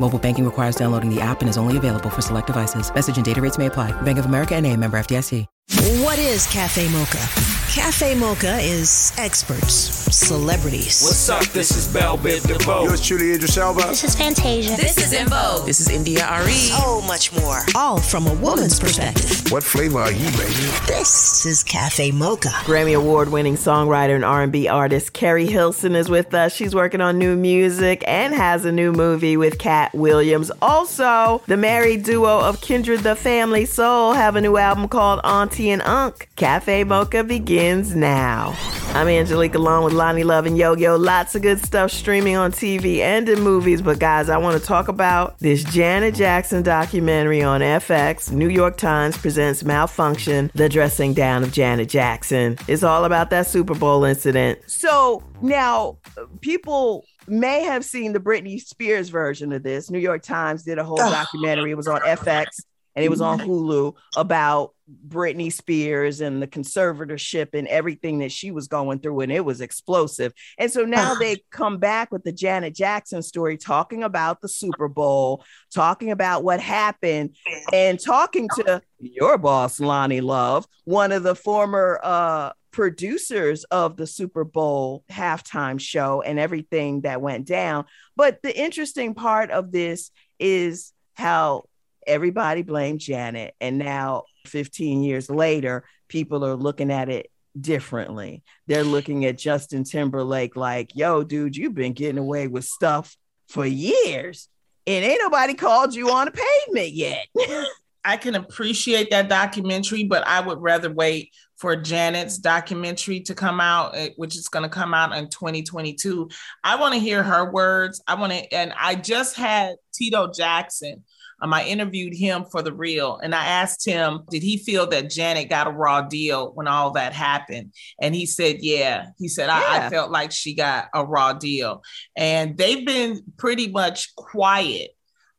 Mobile banking requires downloading the app and is only available for select devices. Message and data rates may apply. Bank of America and a member FDIC. What is Cafe Mocha? Cafe Mocha is experts, celebrities. What's up? This is Bel Biv DeVoe. Yours truly, Idris Elba. This is Fantasia. This is Invo. This is India Arie. So much more. All from a woman's perspective. What flavor are you, baby? This is Cafe Mocha. Grammy award-winning songwriter and R&B artist Keri Hilson is with us. She's working on new music and has a new movie with Katt Williams. Also, the married duo of Kindred the Family Soul have a new album called Auntie and Unc. Cafe Mocha begins now. I'm Angelique along with Lonnie Love and Yo Yo. Lots of good stuff streaming on TV and in movies. But guys, I want to talk about this Janet Jackson documentary on FX. New York Times presents Malfunction, the dressing down of Janet Jackson. It's all about that Super Bowl incident. So now people may have seen the Britney Spears version of this. New York Times did a whole documentary. It was on FX and it was on Hulu about Britney Spears and the conservatorship and everything that she was going through, and it was explosive. And so now they come back with the Janet Jackson story, talking about the Super Bowl, talking about what happened, and talking to your boss, Lonnie Love, one of the former uh, producers of the Super Bowl halftime show and everything that went down. But the interesting part of this is how everybody blamed Janet. And now, 15 years later, people are looking at it differently. They're looking at Justin Timberlake like, yo, dude, you've been getting away with stuff for years. And ain't nobody called you on a pavement yet. I can appreciate that documentary, but I would rather wait for Janet's documentary to come out, eh, which is going to come out in 2022. I want to hear her words. I want to, and I just had Tito Jackson um, I interviewed him for the real and I asked him, did he feel that Janet got a raw deal when all that happened? And he said, yeah. He said, I, yeah. I felt like she got a raw deal. And they've been pretty much quiet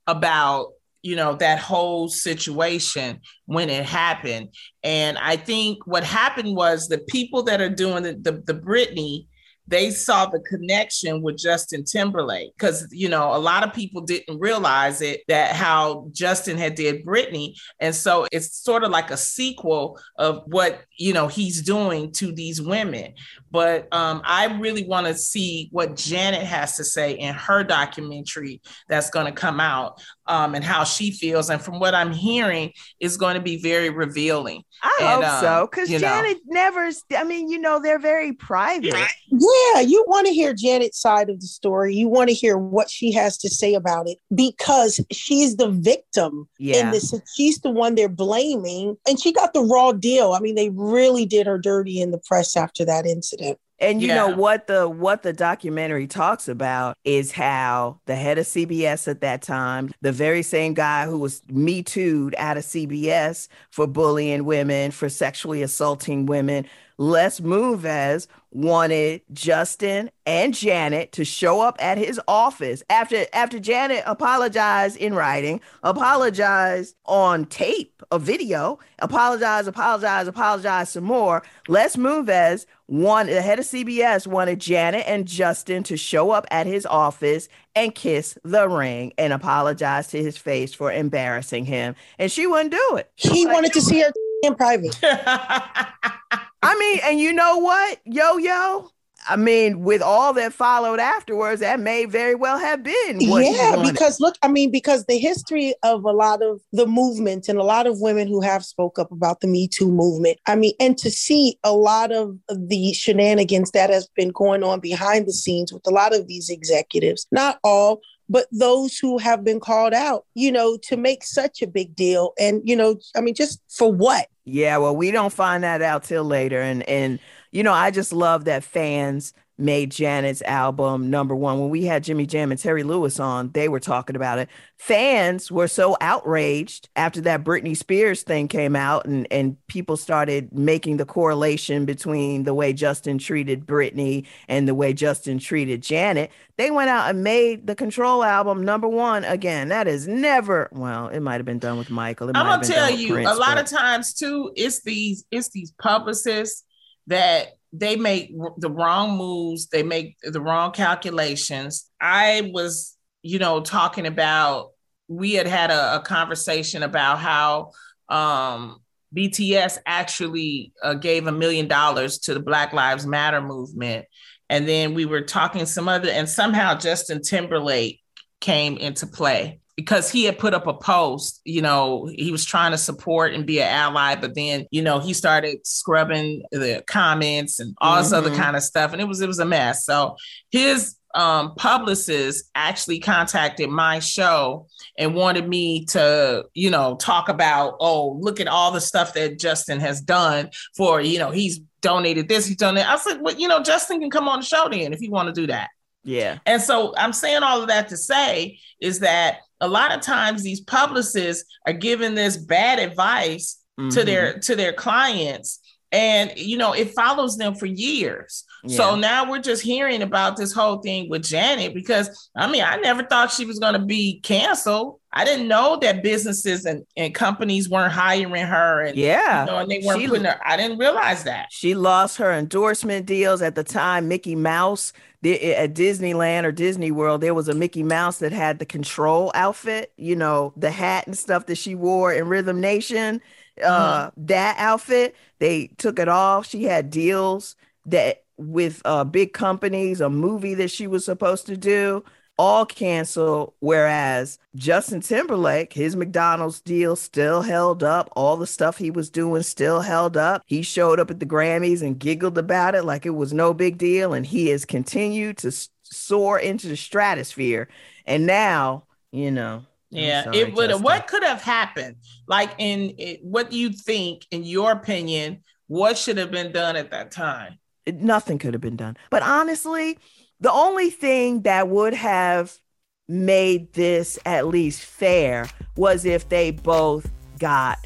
about you know that whole situation when it happened. And i think what happened was the people that are doing the the, the britney they saw the connection with Justin Timberlake because you know a lot of people didn't realize it that how Justin had did Britney. And so it's sort of like a sequel of what you know he's doing to these women. But um, I really want to see what Janet has to say in her documentary that's going to come out um, and how she feels. And from what I'm hearing, is going to be very revealing. I and, hope um, so, because Janet know. never. I mean, you know, they're very private. Yeah, you want to hear Janet's side of the story. You want to hear what she has to say about it because she's the victim yeah. in this. She's the one they're blaming, and she got the raw deal. I mean, they really did her dirty in the press after that incident. And you yeah. know what the what the documentary talks about is how the head of CBS at that time, the very same guy who was me too'd out of CBS for bullying women, for sexually assaulting women, Les Moonves wanted Justin and Janet to show up at his office after after Janet apologized in writing, apologized on tape, a video, apologize, apologize, apologize some more. Les Moonves, one the head of CBS, wanted Janet and Justin to show up at his office and kiss the ring and apologize to his face for embarrassing him, and she wouldn't do it. He wanted to see her in private. I mean, and you know what, yo yo. I mean, with all that followed afterwards, that may very well have been. yeah, because look, I mean, because the history of a lot of the movement and a lot of women who have spoke up about the Me Too movement. I mean, and to see a lot of the shenanigans that has been going on behind the scenes with a lot of these executives, not all, but those who have been called out, you know, to make such a big deal. And, you know, I mean, just for what? Yeah, well, we don't find that out till later. And and you know, I just love that fans made Janet's album number one. When we had Jimmy Jam and Terry Lewis on, they were talking about it. Fans were so outraged after that Britney Spears thing came out, and, and people started making the correlation between the way Justin treated Britney and the way Justin treated Janet. They went out and made the Control album number one again. That is never well, it might have been done with Michael. I'm gonna tell you, Prince, a lot but... of times too, it's these it's these publicists that they make the wrong moves, they make the wrong calculations. I was, you know, talking about we had had a, a conversation about how um, BTS actually uh, gave a million dollars to the Black Lives Matter movement. And then we were talking some other, and somehow Justin Timberlake came into play because he had put up a post, you know, he was trying to support and be an ally, but then, you know, he started scrubbing the comments and all this mm-hmm. other kind of stuff. And it was, it was a mess. So his um, publicist actually contacted my show and wanted me to, you know, talk about, oh, look at all the stuff that Justin has done for, you know, he's donated this, he's done that. I was like, well, you know, Justin can come on the show then if you want to do that. Yeah. And so I'm saying all of that to say is that a lot of times these publicists are giving this bad advice mm-hmm. to their to their clients. And you know it follows them for years. Yeah. so now we're just hearing about this whole thing with janet because i mean i never thought she was going to be canceled. I didn't know that businesses and, and companies weren't hiring her and yeah. you know, and they weren't she, putting her i didn't realize that. She lost her endorsement deals at the time. Mickey mouse at Disneyland or Disney World, there was a Mickey Mouse that had the control outfit, you know, the hat and stuff that she wore in Rhythm Nation. Uh, mm-hmm. that outfit, they took it off. She had deals that with uh big companies, a movie that she was supposed to do all canceled. Whereas Justin Timberlake, his McDonald's deal still held up. All the stuff he was doing still held up. He showed up at the Grammys and giggled about it like it was no big deal. And he has continued to soar into the stratosphere. And now, you know. Yeah, sorry, it would. What could have happened? Like, in it, what do you think, in your opinion, what should have been done at that time? It, nothing could have been done. But honestly, the only thing that would have made this at least fair was if they both got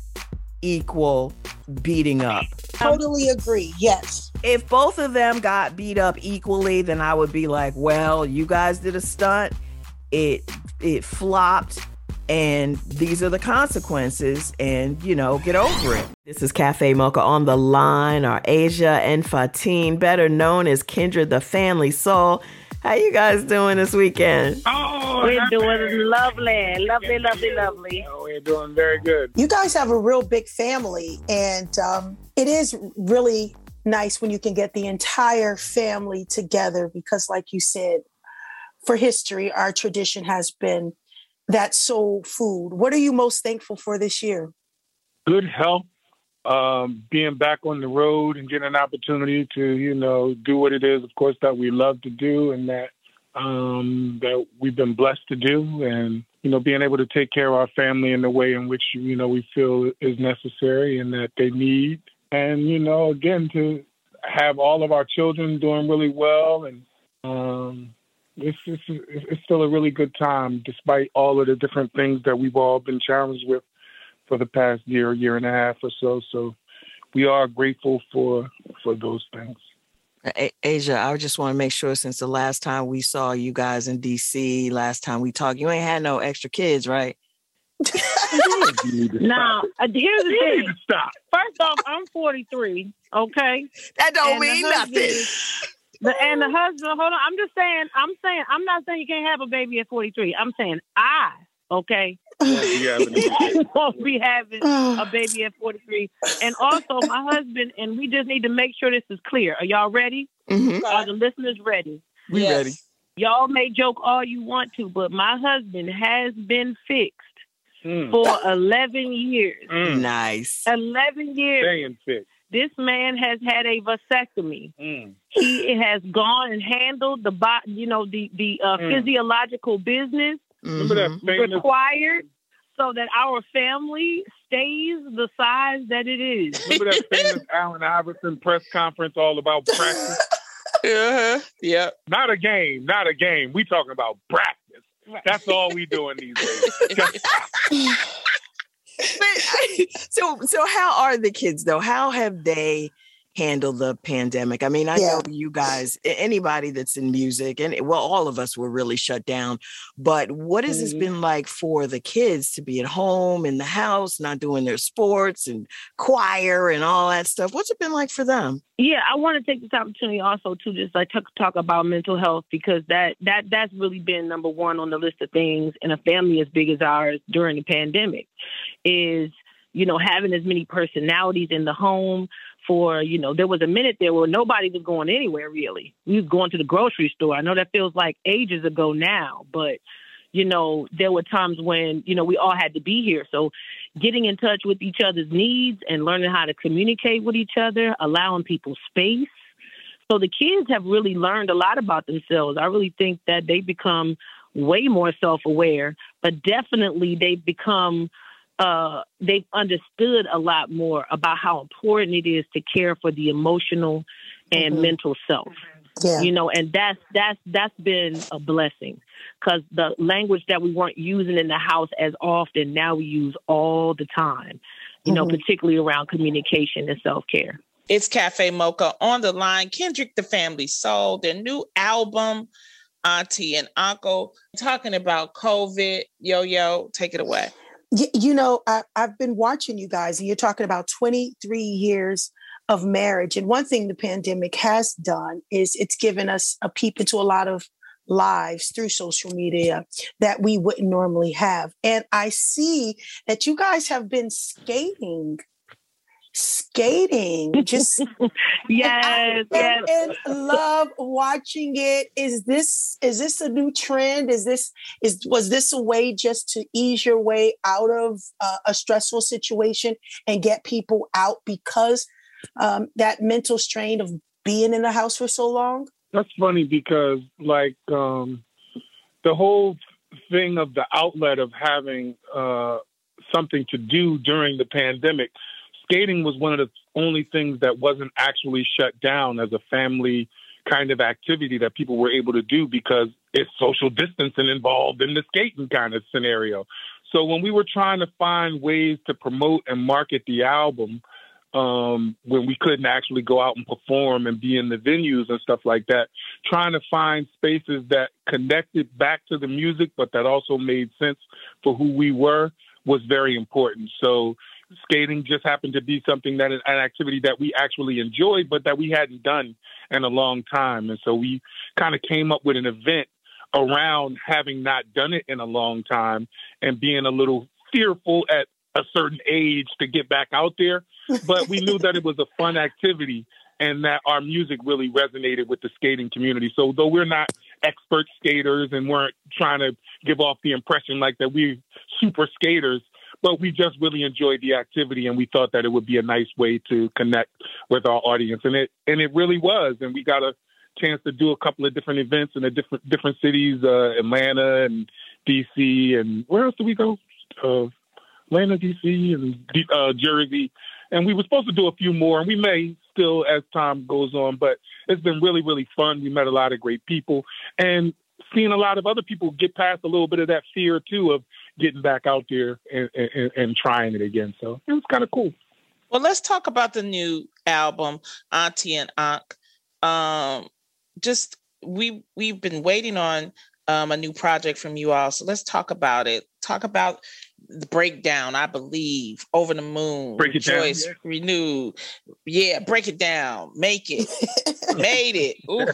equal beating up. Totally agree. Yes. If both of them got beat up equally, then I would be like, well, you guys did a stunt. It it flopped and these are the consequences and you know get over it. This is cafe mocha on the line. Our Aja and fatin better known as kindred the family soul. How you guys doing this weekend? Oh we're doing lovely lovely lovely lovely. Oh, we're doing very good. You guys have a real big family and um, it is really nice when you can get the entire family together because like you said for history our tradition has been that soul food. What are you most thankful for this year? Good health, um, being back on the road and getting an opportunity to, you know, do what it is, of course, that we love to do and that um, that we've been blessed to do, and you know, being able to take care of our family in the way in which you know we feel is necessary and that they need, and you know, again to have all of our children doing really well and um, it's, it's, it's still a really good time, despite all of the different things that we've all been challenged with for the past year, year and a half or so. So we are grateful for for those things. A- Aja, I just want to make sure since the last time we saw you guys in DC, last time we talked, you ain't had no extra kids, right? now, uh, here's the thing. Stop. First off, I'm 43. Okay, that don't and mean nothing. The, and the husband, hold on. I'm just saying. I'm saying. I'm not saying you can't have a baby at 43. I'm saying I. Okay. won't be having a baby at 43. And also, my husband and we just need to make sure this is clear. Are y'all ready? Mm-hmm. Are the listeners ready? We yes. ready. Y'all may joke all you want to, but my husband has been fixed mm. for 11 years. Mm. Nice. 11 years. Staying fixed. This man has had a vasectomy. Mm. He has gone and handled the, you know, the the uh, mm. physiological business mm-hmm. required so that our family stays the size that it is. Remember that famous Allen Iverson press conference all about practice? uh-huh. Yeah. Not a game. Not a game. We talking about practice. That's all we doing these days. but, so so how are the kids though? How have they handle the pandemic. I mean, I yeah. know you guys, anybody that's in music, and well, all of us were really shut down. But what has mm-hmm. this been like for the kids to be at home in the house, not doing their sports and choir and all that stuff? What's it been like for them? Yeah, I want to take this opportunity also to just like talk, talk about mental health because that that that's really been number one on the list of things in a family as big as ours during the pandemic is you know having as many personalities in the home for, you know, there was a minute there where nobody was going anywhere really. We was going to the grocery store. I know that feels like ages ago now, but you know, there were times when, you know, we all had to be here. So getting in touch with each other's needs and learning how to communicate with each other, allowing people space. So the kids have really learned a lot about themselves. I really think that they become way more self aware, but definitely they've become uh, they've understood a lot more about how important it is to care for the emotional and mm-hmm. mental self. Yeah. You know, and that's that's that's been a blessing because the language that we weren't using in the house as often now we use all the time. You mm-hmm. know, particularly around communication and self care. It's Cafe Mocha on the line. Kindred the Family Soul, their new album, Auntie and Uncle, talking about COVID. Yo yo, take it away. You, you know, I, I've been watching you guys, and you're talking about 23 years of marriage. And one thing the pandemic has done is it's given us a peep into a lot of lives through social media that we wouldn't normally have. And I see that you guys have been skating skating. Just yes, and, yes. And, and love watching it. Is this is this a new trend? Is this is was this a way just to ease your way out of uh, a stressful situation and get people out because um, that mental strain of being in the house for so long? That's funny because like um, the whole thing of the outlet of having uh, something to do during the pandemic skating was one of the only things that wasn't actually shut down as a family kind of activity that people were able to do because it's social distancing involved in the skating kind of scenario. So when we were trying to find ways to promote and market the album, um, when we couldn't actually go out and perform and be in the venues and stuff like that, trying to find spaces that connected back to the music, but that also made sense for who we were was very important. So skating just happened to be something that an activity that we actually enjoyed, but that we hadn't done in a long time. And so we kind of came up with an event around having not done it in a long time and being a little fearful at a certain age to get back out there. But we knew that it was a fun activity and that our music really resonated with the skating community. So though we're not expert skaters and weren't trying to give off the impression like that we're super skaters, but we just really enjoyed the activity and we thought that it would be a nice way to connect with our audience. And it and it really was. And we got a chance to do a couple of different events in a different different cities uh, atlanta and dc and where else did we go? Uh, atlanta dc and uh, jersey. And we were supposed to do a few more and we may still as time goes on but it's been really really fun. We met a lot of great people and seeing a lot of other people get past a little bit of that fear too of getting back out there and, and, and trying it again. So it was kind of cool. Well, let's talk about the new album, Auntie and Unc. Um, just we we've been waiting on um, a new project from you all, so let's talk about it. Talk about the breakdown, I believe, over the moon, break it Joyce down, yeah. renew, yeah, break it down, make it, made it. Ooh,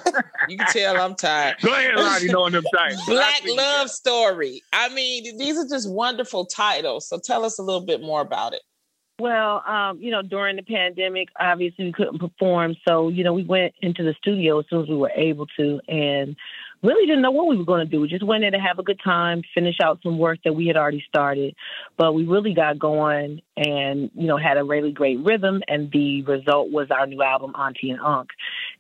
you can tell I'm tired. Go ahead, Lonnie, knowing I'm tired. Black love story. I mean, these are just wonderful titles. So tell us a little bit more about it. Well, um, you know, during the pandemic, obviously we couldn't perform, so you know we went into the studio as soon as we were able to, and really didn't know what we were going to do. We just went in to have a good time, finish out some work that we had already started. But we really got going and, you know, had a really great rhythm. And the result was our new album, Auntie and Unc.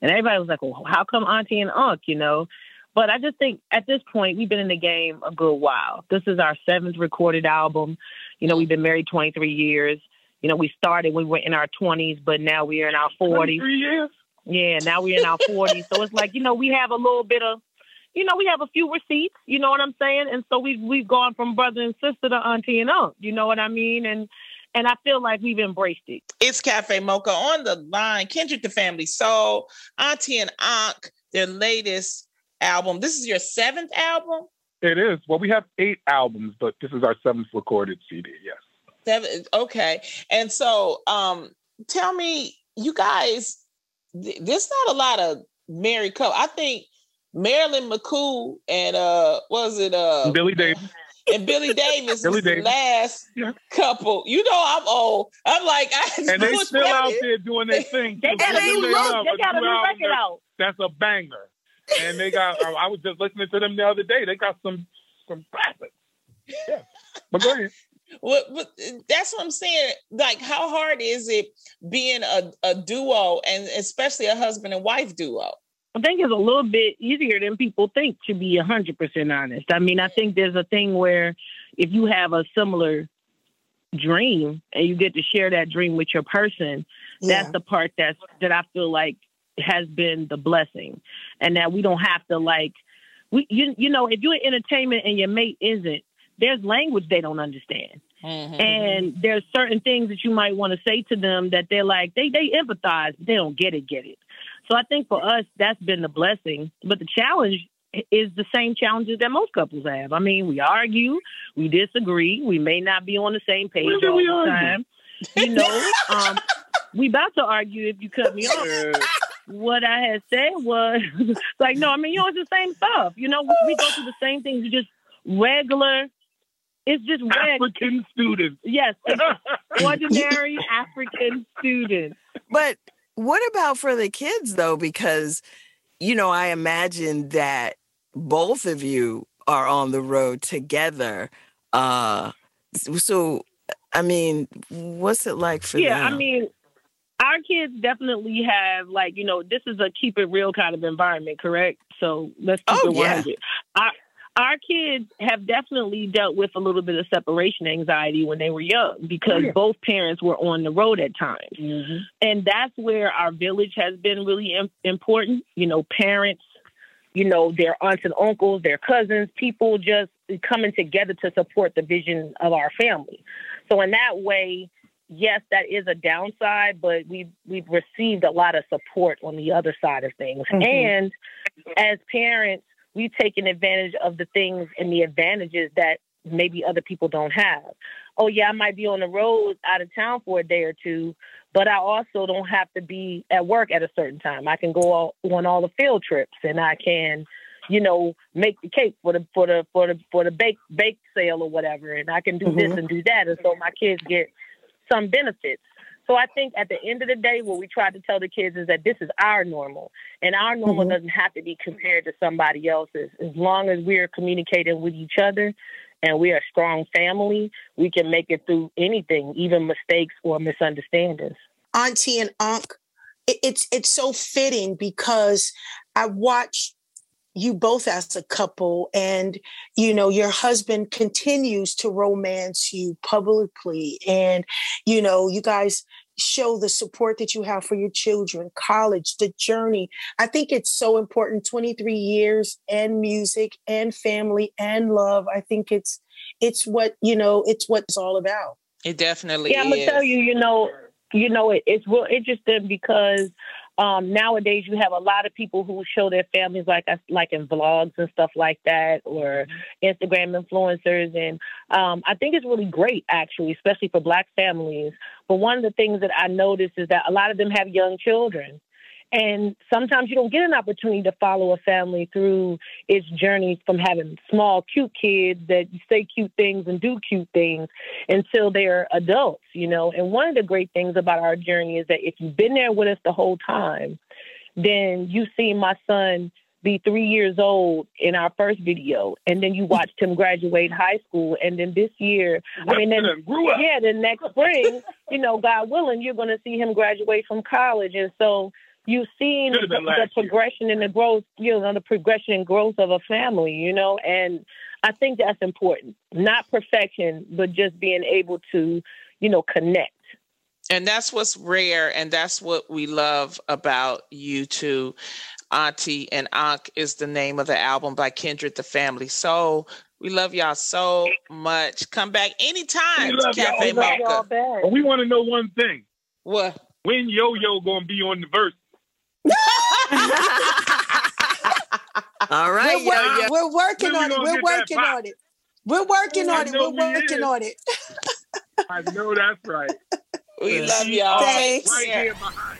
And everybody was like, well, how come Auntie and Unc, you know? But I just think at this point, we've been in the game a good while. This is our seventh recorded album. You know, we've been married 23 years. You know, we started when we were in our 20s, but now we're in our 40s. 23 years? Yeah, now we're in our 40s. So it's like, you know, we have a little bit of, you know, we have a few receipts, you know what I'm saying? And so we've, we've gone from brother and sister to auntie and aunt, you know what I mean? And, and I feel like we've embraced it. It's Cafe Mocha on the line. Kindred the Family Soul, Auntie and Unc, their latest album. This is your seventh album? It is. Well, we have eight albums, but this is our seventh recorded CD. Yes. Seven. Okay. And so, um, tell me, you guys, th- there's not a lot of married couple. I think Marilyn McCoo and uh, was it uh Billy Davis and Billy Davis Billy was Davis. the last Yeah. couple. You know, I'm old. I'm like, I and they was still out ready. there doing their thing. They got, So a new they look. They got a new album record out. That's a banger. And they got. I I was just listening to them the other day. They got some some classics. Yeah. But go ahead. What, what, that's what I'm saying. Like, how hard is it being a, a duo and especially a husband and wife duo? I think it's a little bit easier than people think, to be 100% honest. I mean, I think there's a thing where if you have a similar dream and you get to share that dream with your person, that's the part that's that I feel like has been the blessing. And that we don't have to like we you you know, if you're in entertainment and your mate isn't, there's language they don't understand. Mm-hmm. And there's certain things that you might want to say to them that they're like they they empathize, but they don't get it, get it. So I think for us that's been the blessing. But the challenge is the same challenges that most couples have. I mean, we argue, we disagree, we may not be on the same page all the argue? time. You know, um, we about to argue if you cut me off. What I had said was like, no, I mean, you know, it's the same stuff. You know, we, we go through the same things. It's just regular. It's just regular. African students. Yes, ordinary African students. But what about for the kids though? Because, you know, I imagine that both of you are on the road together. Uh so I mean, what's it like for yeah, them? I mean, our kids definitely have like you know this is a keep it real kind of environment, correct? So let's keep Oh, it yeah. 100. Our, our kids have definitely dealt with a little bit of separation anxiety when they were young because Yeah. both parents were on the road at times. Mm-hmm. and that's where our village has been really im- important. You know, parents, you know, their aunts and uncles, their cousins, people just coming together to support the vision of our family. So in that way, yes, that is a downside, but we've we've received a lot of support on the other side of things. Mhm. And as parents, we've taken advantage of the things and the advantages that maybe other people don't have. Oh yeah, I might be on the road out of town for a day or two, but I also don't have to be at work at a certain time. I can go all, on all the field trips, and I can, you know, make the cake for the for the for the for the bake bake sale or whatever, and I can do this Mhm. and do that, and so my kids get some benefits. So I think at the end of the day, what we try to tell the kids is that this is our normal, and our normal Mhm. doesn't have to be compared to somebody else's. As long as we're communicating with each other, and we're a strong family, we can make it through anything, even mistakes or misunderstandings. auntie and Unc, it, it's it's so fitting because i watch you both as a couple and you know your husband continues to romance you publicly and you know you guys show the support that you have for your children college the journey. I think it's so important 23 years and music and family and love. I think it's it's what you know it's what it's all about. It definitely Yeah, I'm gonna is. tell you, you know, you know, it, it's real interesting because um, nowadays you have a lot of people who show their families like like in vlogs and stuff like that, or Instagram influencers, and um, I think it's really great actually, especially for Black families. But one of the things that I noticed is that a lot of them have young children. And sometimes you don't get an opportunity to follow a family through its journey from having small, cute kids that say cute things and do cute things until they're adults, you know. And one of the great things about our journey is that if you've been there with us the whole time, then you see my son be three years old in our first video, and then you watched him graduate high school, and then this year, I mean, then yeah, then next spring, you know, God willing, you're going to see him graduate from college, and so you've seen Should've the, been last the year. progression and the growth, you know, the progression and growth of a family, you know, and I think that's important. Not perfection, but just being able to, you know, connect. And that's what's rare, and that's what we love about you two. Auntie and Unc is the name of the album by Kindred the Family. So we love y'all so much. Come back anytime to Cafe Mocha. But we want to know one thing. What? When Yo Yo gonna be on the verse? All right, we're, yo, yo. we're working When we on it. We're working on it. We're working I on it. We're working is. on it. I know that's right. We love y'all. Thanks. Right here behind.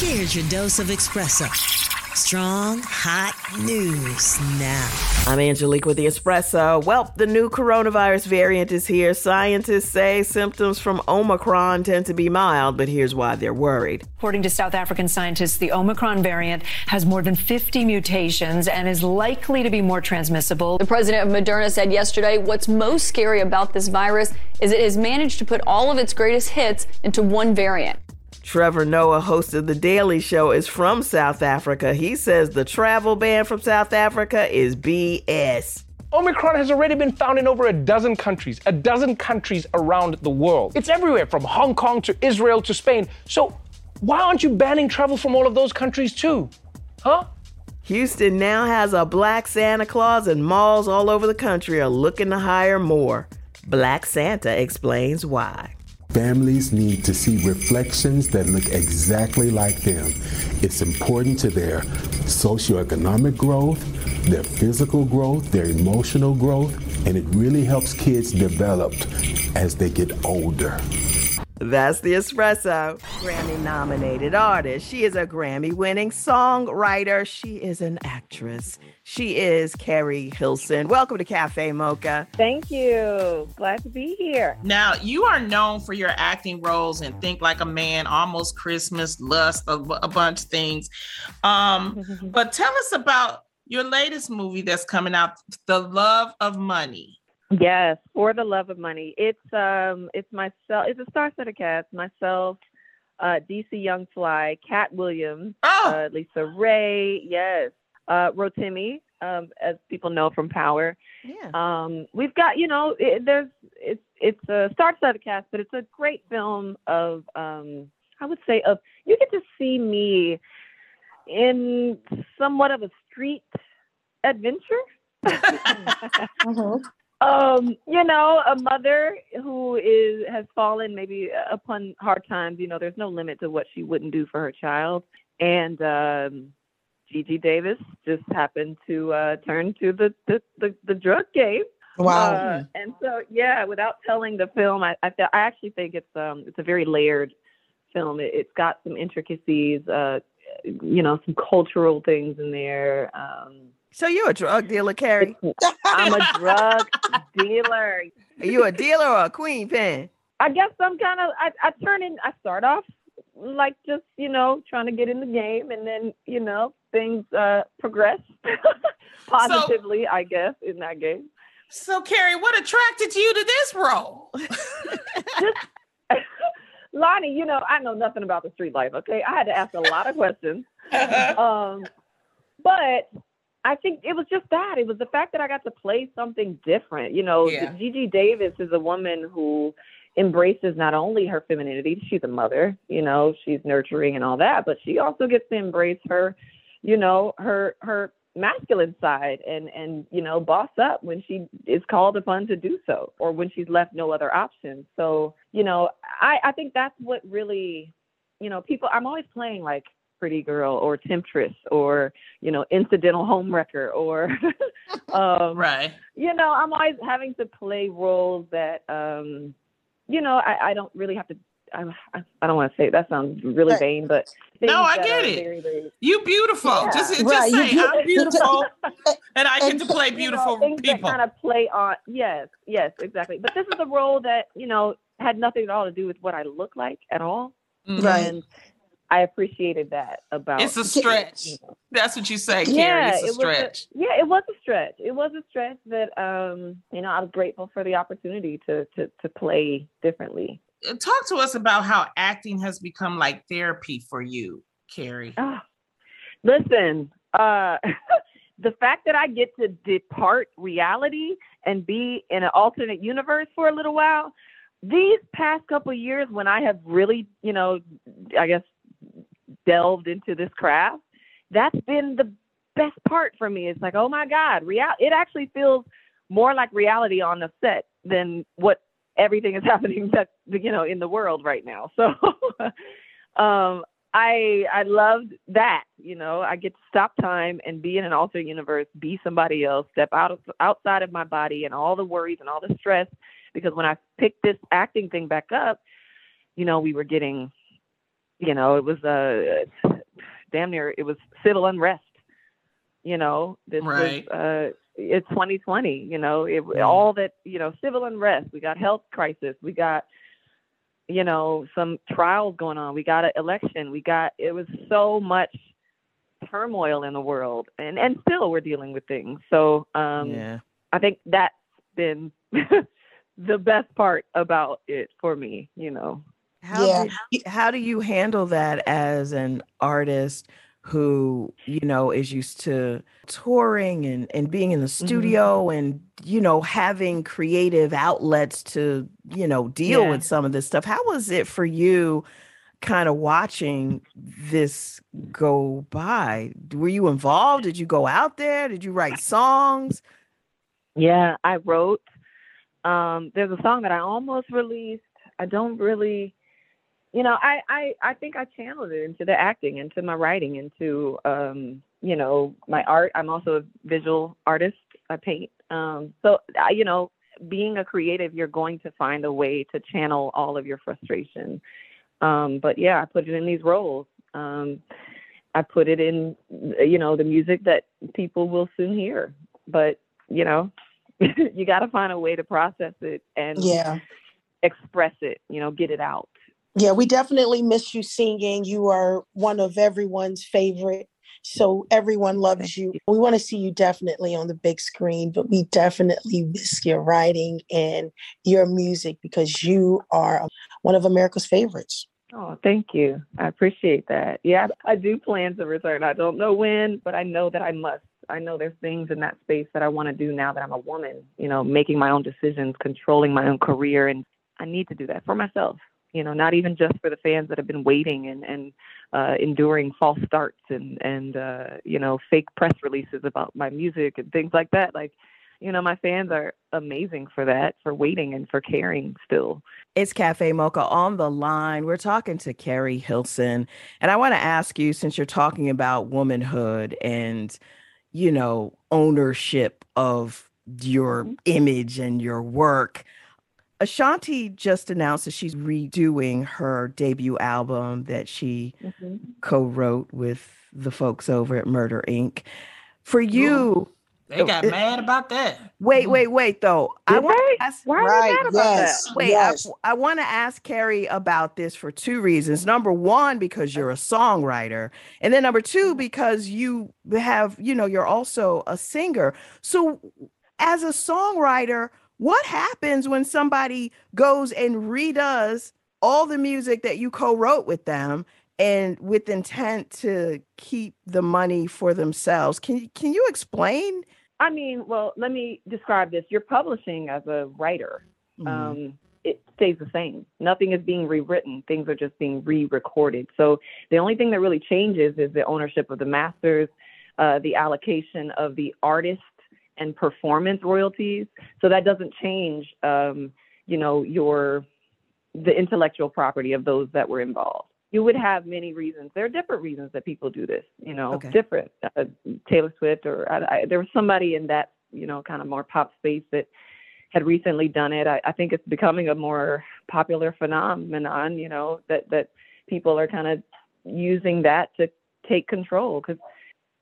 Here's your dose of espresso. Strong, hot news now. I'm Angelique with the Espresso. Well, the new coronavirus variant is here. Scientists say symptoms from Omicron tend to be mild, but here's why they're worried. According to South African scientists, the Omicron variant has more than 50 mutations and is likely to be more transmissible. The president of Moderna said yesterday what's most scary about this virus is it has managed to put all of its greatest hits into one variant. Trevor Noah, host of The Daily Show, is from South Africa. He says the travel ban from South Africa is BS. Omicron has already been found in over a dozen countries, a dozen countries around the world. It's everywhere from Hong Kong to Israel to Spain. So why aren't you banning travel from all of those countries too? Huh? Houston now has a black Santa Claus, and malls all over the country are looking to hire more. Black Santa explains why. Families need to see reflections that look exactly like them. It's important to their socioeconomic growth, their physical growth, their emotional growth, and it really helps kids develop as they get older. That's the Espresso. Grammy nominated artist. She is a Grammy winning songwriter. She is an actress. She is Keri Hilson. Welcome to Cafe Mocha. Thank you. Glad to be here. Now, you are known for your acting roles in Think Like a Man, Almost Christmas, Lust, a, a bunch of things. Um, but tell us about your latest movie that's coming out, The Love of Money. Yes, for the love of money. It's um, it's myself. It's a star-studded cast. Myself, uh, DC Young Fly, Katt Williams, uh, Lisa Raye. Yes, uh, Rotimi, um, as people know from Power. Yeah. Um, we've got, you know, it, there's it's it's a star-studded cast, but it's a great film of um, I would say of you get to see me in somewhat of a street adventure. um you know a mother who is has fallen maybe upon hard times you know there's no limit to what she wouldn't do for her child. And um Gigi Davis just happened to uh turn to the the the, the drug game. Wow. uh, and so yeah without telling the film i I, I actually think it's um it's a very layered film. It, it's got some intricacies uh you know some cultural things in there. Um So you're a drug dealer, Keri? I'm a drug dealer. Are you a dealer or a queen pin? I guess I'm kind of. I, I turn in. I start off like just you know trying to get in the game, and then you know things uh, progress positively. I guess in that game. So, Keri, what attracted you to this role? Lonnie, you know I know nothing about the street life. Okay, I had to ask a lot of questions. um, but I think it was just that. It was the fact that I got to play something different. You know, Yeah. Gigi Davis is a woman who embraces not only her femininity, she's a mother, you know, she's nurturing and all that, but she also gets to embrace her, you know, her her masculine side and and you know, boss up when she is called upon to do so or when she's left no other option. So, you know, I I think that's what really, you know, people I'm always playing like pretty girl or temptress or you know incidental homewrecker or um right you know i'm always having to play roles that um you know i, I don't really have to I, I don't want to say that sounds really vain, but No, I get it. very, very- You beautiful. Yeah. Just just Right, say you- I'm beautiful, and I get to play you know, beautiful things people. That kind of play on. Yes, yes, exactly. But this is a role that you know had nothing at all to do with what I look like at all. Mhm. Right. And I appreciated that about. It's a stretch. That's what you say, Keri. Yeah, it's a it stretch. A, yeah, it was a stretch. It was a stretch that um, you know, I was grateful for the opportunity to to to play differently. Uh, Talk to us about how acting has become like therapy for you, Keri. Ah, listen, uh, the fact that I get to depart reality and be in an alternate universe for a little while, these past couple of years when I have really, you know, I guess delved into this craft, that's been the best part for me. It's like, oh my God, real it actually feels more like reality on the set than what everything is happening that you know in the world right now. So um I I loved that, you know. I get to stop time and be in an alternate universe, be somebody else, step out of outside of my body and all the worries and all the stress because when I picked this acting thing back up, you know, we were getting you know, it was uh damn near it was civil unrest. You know, this Right. was uh it's 2020, you know, it all that, you know, civil unrest, we got health crisis, we got you know, some trials going on. We got an election. We got it was so much turmoil in the world and and still we're dealing with things. So um Yeah. I think that's been the best part about it for me, you know. How Yeah. do, how do you handle that as an artist who, you know, is used to touring and, and being in the Mm-hmm. studio and, you know, having creative outlets to, you know, deal Yeah. with some of this stuff? How was it for you kind of watching this go by? Were you involved? Did you go out there? Did you write songs? Yeah, I wrote. Um, there's a song that I almost released. I don't really, you know, I, I, I think I channeled it into the acting, into my writing, into, um, you know, my art. I'm also a visual artist. I paint. Um, so, I, you know, being a creative, you're going to find a way to channel all of your frustration. Um, but yeah, I put it in these roles. Um, I put it in, you know, the music that people will soon hear. But you know, you got to find a way to process it and Yeah. express it. You know, get it out. Yeah, we definitely miss you singing. You are one of everyone's favorite. So everyone loves you. We want to see you definitely on the big screen, but we definitely miss your writing and your music because you are one of America's favorites. Oh, thank you. I appreciate that. Yeah, I do plan to return. I don't know when, but I know that I must. I know there's things in that space that I want to do now that I'm a woman, you know, making my own decisions, controlling my own career. And I need to do that for myself, you know, not even just for the fans that have been waiting and, and uh, enduring false starts and, and uh, you know, fake press releases about my music and things like that. Like, you know, my fans are amazing for that, for waiting and for caring still. It's Cafe Mocha on the line. We're talking to Keri Hilson. And I want to ask you, since you're talking about womanhood and, you know, ownership of your image and your work, Ashanti just announced that she's redoing her debut album that she co wrote with the folks over at Murder Inc. For you, They got uh, mad about that. Wait, wait, wait, though. I want to ask. Why are they Right, mad about yes, that? Wait, yes. I, I want to ask Keri about this for two reasons. Number one, because you're a songwriter, and then number two, because you have, you know, you're also a singer. So, as a songwriter, what happens when somebody goes and redoes all the music that you co-wrote with them? And with intent to keep the money for themselves, can can you explain? I mean, well, let me describe this. You're publishing as a writer. Mhm. Um, it stays the same. Nothing is being rewritten. Things are just being re-recorded. So the only thing that really changes is the ownership of the masters, uh, the allocation of the artist and performance royalties. So that doesn't change, um, you know, your the intellectual property of those that were involved. You would have many reasons. There are different reasons that people do this. You know, Okay. different. Uh, Taylor Swift, or I, I, there was somebody in that, you know, kind of more pop space that had recently done it. I, I think it's becoming a more popular phenomenon. You know that that people are kind of using that to take control because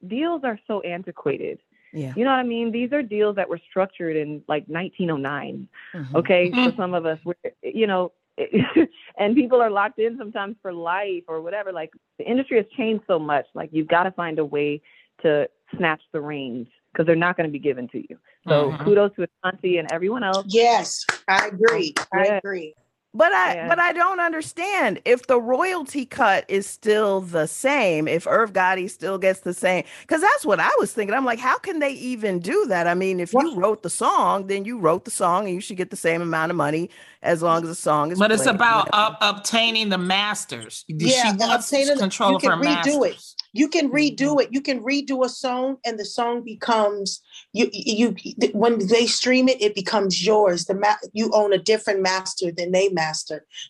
deals are so antiquated. Yeah. You know what I mean? These are deals that were structured in like 1909. Mhm. Okay, for some of us, we're, you know, and people are locked in sometimes for life or whatever. Like the industry has changed so much. Like you've got to find a way to snatch the reins because they're not going to be given to you. So Mhm. kudos to Ashanti and everyone else. Yes, I agree. I Yeah. agree. But I Yeah. but I don't understand if the royalty cut is still the same, if Irv Gotti still gets the same. Because that's what I was thinking. I'm like, how can they even do that? I mean, if you wrote the song, then you wrote the song and you should get the same amount of money as long as the song is But it's played, about whatever. up, obtaining the masters. Yeah, she wants obtaining- control you of can her redo masters. it. You can redo mm-hmm. it. You can redo a song, and the song becomes you. You you- when they stream it, it becomes yours. The ma- you own a different master than they master.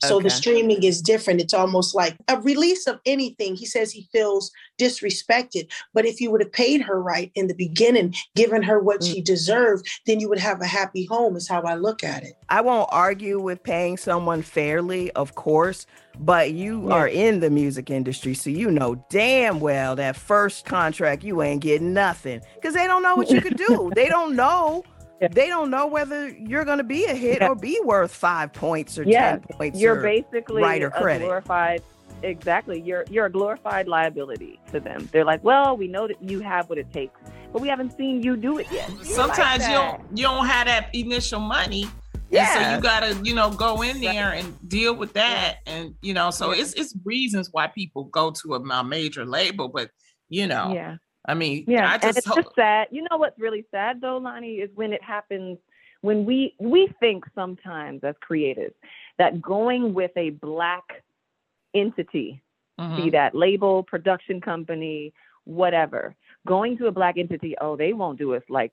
So the streaming is different. It's almost like a release of anything. He says he feels disrespected, but if you would have paid her right in the beginning, given her what Mm. she deserved, then you would have a happy home. Is how I look at it. I won't argue with paying someone fairly, of course, but you Yeah. are in the music industry, so you know damn well that first contract you ain't getting nothing because they don't know what you could do. they don't know. They don't know whether you're going to be a hit Yeah. or be worth five points or Yes, ten points. you're or basically writer a credit. glorified. Exactly, you're you're a glorified liability to them. They're like, well, we know that you have what it takes, but we haven't seen you do it yet. You like Sometimes you don't you don't have that initial money. Yeah. And so you gotta, you know, go in there and deal with that. And you know, so it's it's reasons why people go to a, a major label, but you know, Yeah. I mean, Yeah, I and it's hope just sad. You know what's really sad though, Loni, is when it happens when we we think sometimes as creatives that going with a black entity, Mm-hmm. be that label, production company, whatever, going to a black entity, oh, they won't do us like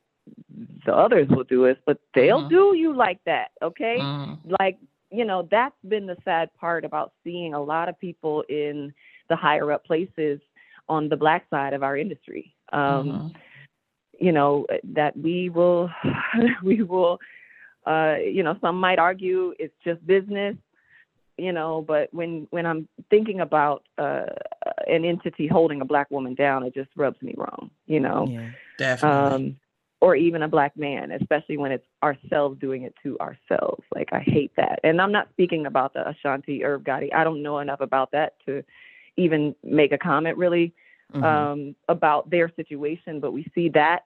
the others will do us, but they'll Mhm. do you like that, okay? Mhm. Like, you know, that's been the sad part about seeing a lot of people in the higher up places on the black side of our industry. Um, Mhm. you know that we will we will uh you know some might argue it's just business you know but when when i'm thinking about uh an entity holding a black woman down it just rubs me wrong you know Yeah, definitely. um or even a black man especially when it's ourselves doing it to ourselves like i hate that and i'm not speaking about the ashanti Irv Gotti. i don't know enough about that to even make a comment really Mhm. um, about their situation, but we see that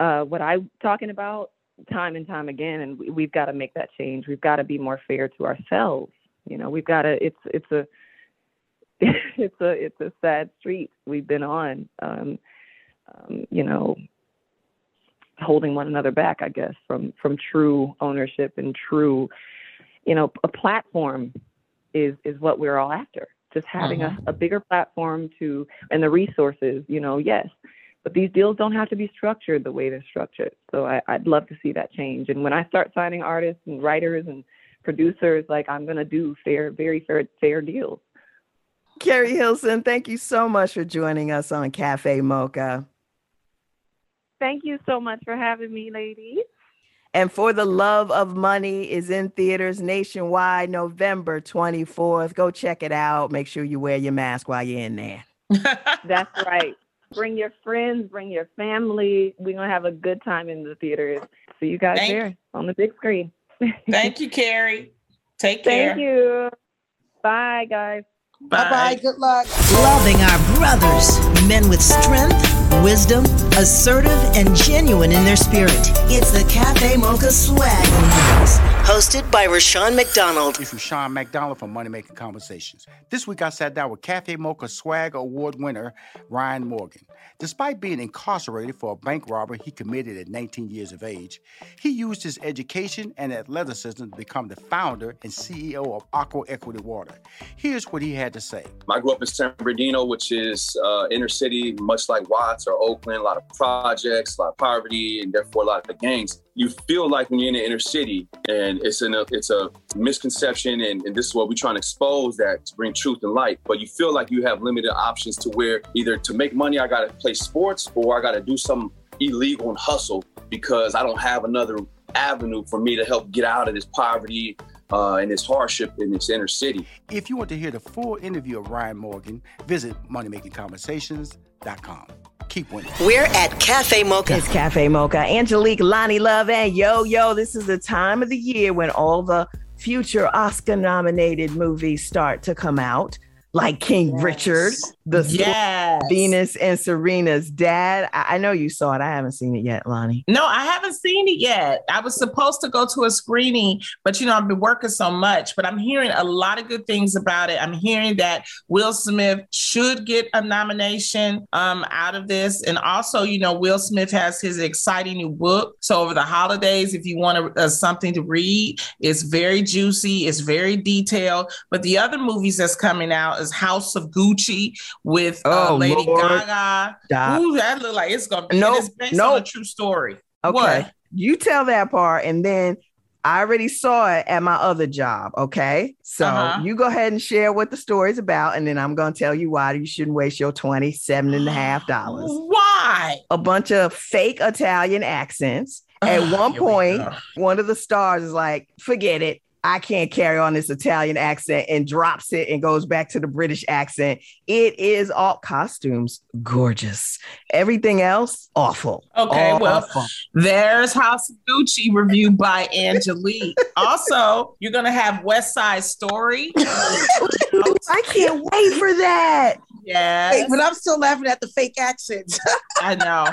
uh, what I'm talking about time and time again, and we, we've got to make that change. We've got to be more fair to ourselves. You know, we've got to. It's it's a it's a it's a sad street we've been on. Um, um, you know, holding one another back, I guess, from from true ownership and true, you know, a platform is is what we're all after. Just having a, mm-hmm. a bigger platform to and the resources, you know, yes. But these deals don't have to be structured the way they're structured. So I, I'd love to see that change. And when I start signing artists and writers and producers, like I'm gonna do fair, very fair fair deals. Keri Hilson, thank you so much for joining us on Cafe Mocha. Thank you so much for having me, ladies. And For the Love of Money is in theaters nationwide November 24th. Go check it out. Make sure you wear your mask while you're in there. That's right. Bring your friends, bring your family. We're gonna have a good time in the theaters. See you guys Thank- there on the big screen. Thank you, Keri. Take care. Thank you. Bye, guys. Bye bye. Good luck. Loving our brothers, men with strength, wisdom, assertive, and genuine in their spirit. It's the Cafe Mocha Swag hosted by Rushion McDonald. This is Sean McDonald from Money Making Conversations. This week I sat down with Cafe Mocha Swag Award winner Ryan Morgan. Despite being incarcerated for a bank robbery he committed at 19 years of age, he used his education and athleticism to become the founder and CEO of Aqua Equity Water. Here's what he had to say. I grew up in San Bernardino, which is uh, inner city, much like Watts or Oakland, a lot of projects, a lot of poverty, and therefore a lot of the gangs. You feel like when you're in the inner city, and it's in a, it's a misconception, and, and this is what we're trying to expose that to bring truth and light. But you feel like you have limited options to where either to make money, I got to play sports, or I got to do some illegal and hustle because I don't have another avenue for me to help get out of this poverty uh, and this hardship in this inner city. If you want to hear the full interview of Ryan Morgan, visit moneymakingconversations.com. Keep winning. We're at Cafe Mocha. It's Cafe Mocha. Angelique, Loni Love, and Yo Yo. This is the time of the year when all the future Oscar nominated movies start to come out like King yes. Richard, the yes. Venus and Serena's dad. I-, I know you saw it. I haven't seen it yet, Loni. No, I haven't seen it yet. I was supposed to go to a screening, but you know, I've been working so much, but I'm hearing a lot of good things about it. I'm hearing that Will Smith should get a nomination um, out of this. And also, you know, Will Smith has his exciting new book. So over the holidays, if you want uh, something to read, it's very juicy, it's very detailed. But the other movies that's coming out is House of Gucci with uh, oh, Lady Lord. Gaga. Stop. Ooh, that look like it's gonna be nope. it's based nope. on a true story. Okay. What? You tell that part and then I already saw it at my other job. Okay. So uh-huh. you go ahead and share what the story's about, and then I'm going to tell you why you shouldn't waste your $27 and a half dollars. Why? A bunch of fake Italian accents. At one point, one of the stars is like, forget it. I can't carry on this Italian accent and drops it and goes back to the British accent. It is all costumes, gorgeous. Everything else, awful. Okay, well, there's House of Gucci reviewed by Angelique. also, you're gonna have West Side Story. I can't wait for that. Yeah, hey, but I'm still laughing at the fake accents. I know.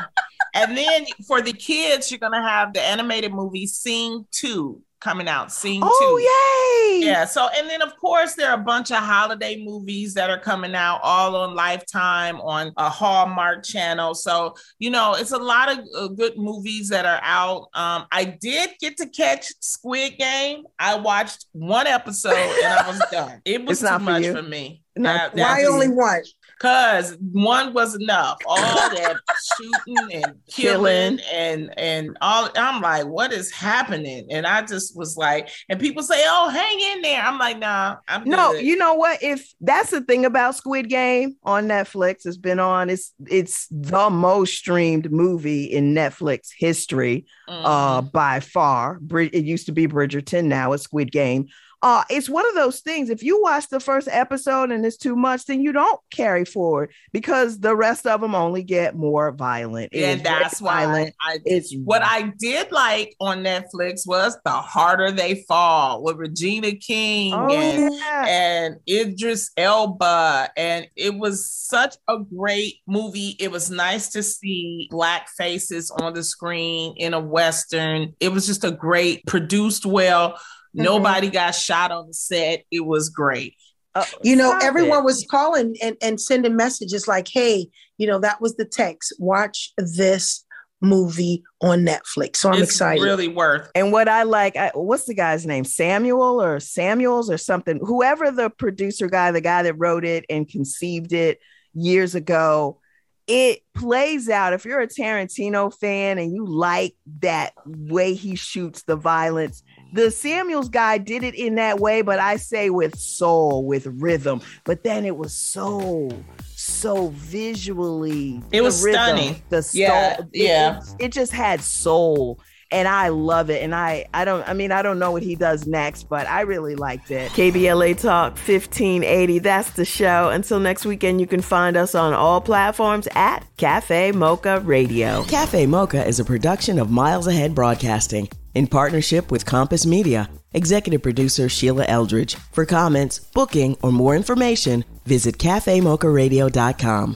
And then for the kids, you're gonna have the animated movie Sing 2 coming out. Sing oh, yay! Yeah. So, and then of course there are a bunch of holiday movies that are coming out, all on Lifetime on a Hallmark channel. So, you know, it's a lot of uh, good movies that are out. Um, I did get to catch Squid Game. I watched one episode and I was done. It was too much for, for me. That, why only one? Cause one was enough. All that shooting and killing and and all I'm like, what is happening? And I just was like, and people say, Oh, hang in there. I'm like, nah, I'm no, you know what? If that's the thing about Squid Game on Netflix, it's been on, it's it's the most streamed movie in Netflix history, mm-hmm. uh, by far. It used to be Bridgerton, now it's Squid Game uh, it's one of those things. If you watch the first episode and it's too much, then you don't carry forward because the rest of them only get more violent. It and that's why violent. I, it's what I did like on Netflix was the harder they fall with Regina King oh, and, yeah. and Idris Elba. And it was such a great movie. It was nice to see black faces on the screen in a Western. It was just a great produced well Mm-hmm. Nobody got shot on the set. It was great. Uh, you know, everyone it. was calling and, and sending messages like, hey, you know, that was the text. Watch this movie on Netflix. So I'm it's excited. Really worth. And what I like, I, what's the guy's name? Samuel or Samuels or something. Whoever the producer guy, the guy that wrote it and conceived it years ago, it plays out. If you're a Tarantino fan and you like that way he shoots the violence, the Samuels guy did it in that way, but I say with soul, with rhythm. But then it was so, so visually. It was rhythm, stunning. The soul, yeah, yeah. It, it just had soul and I love it. And I, I don't, I mean, I don't know what he does next, but I really liked it. KBLA Talk 1580. That's the show. Until next weekend, you can find us on all platforms at Cafe Mocha Radio. Cafe Mocha is a production of Miles Ahead Broadcasting in partnership with Compass Media. Executive producer Sheila Eldridge. For comments, booking, or more information, visit cafemocharadio.com.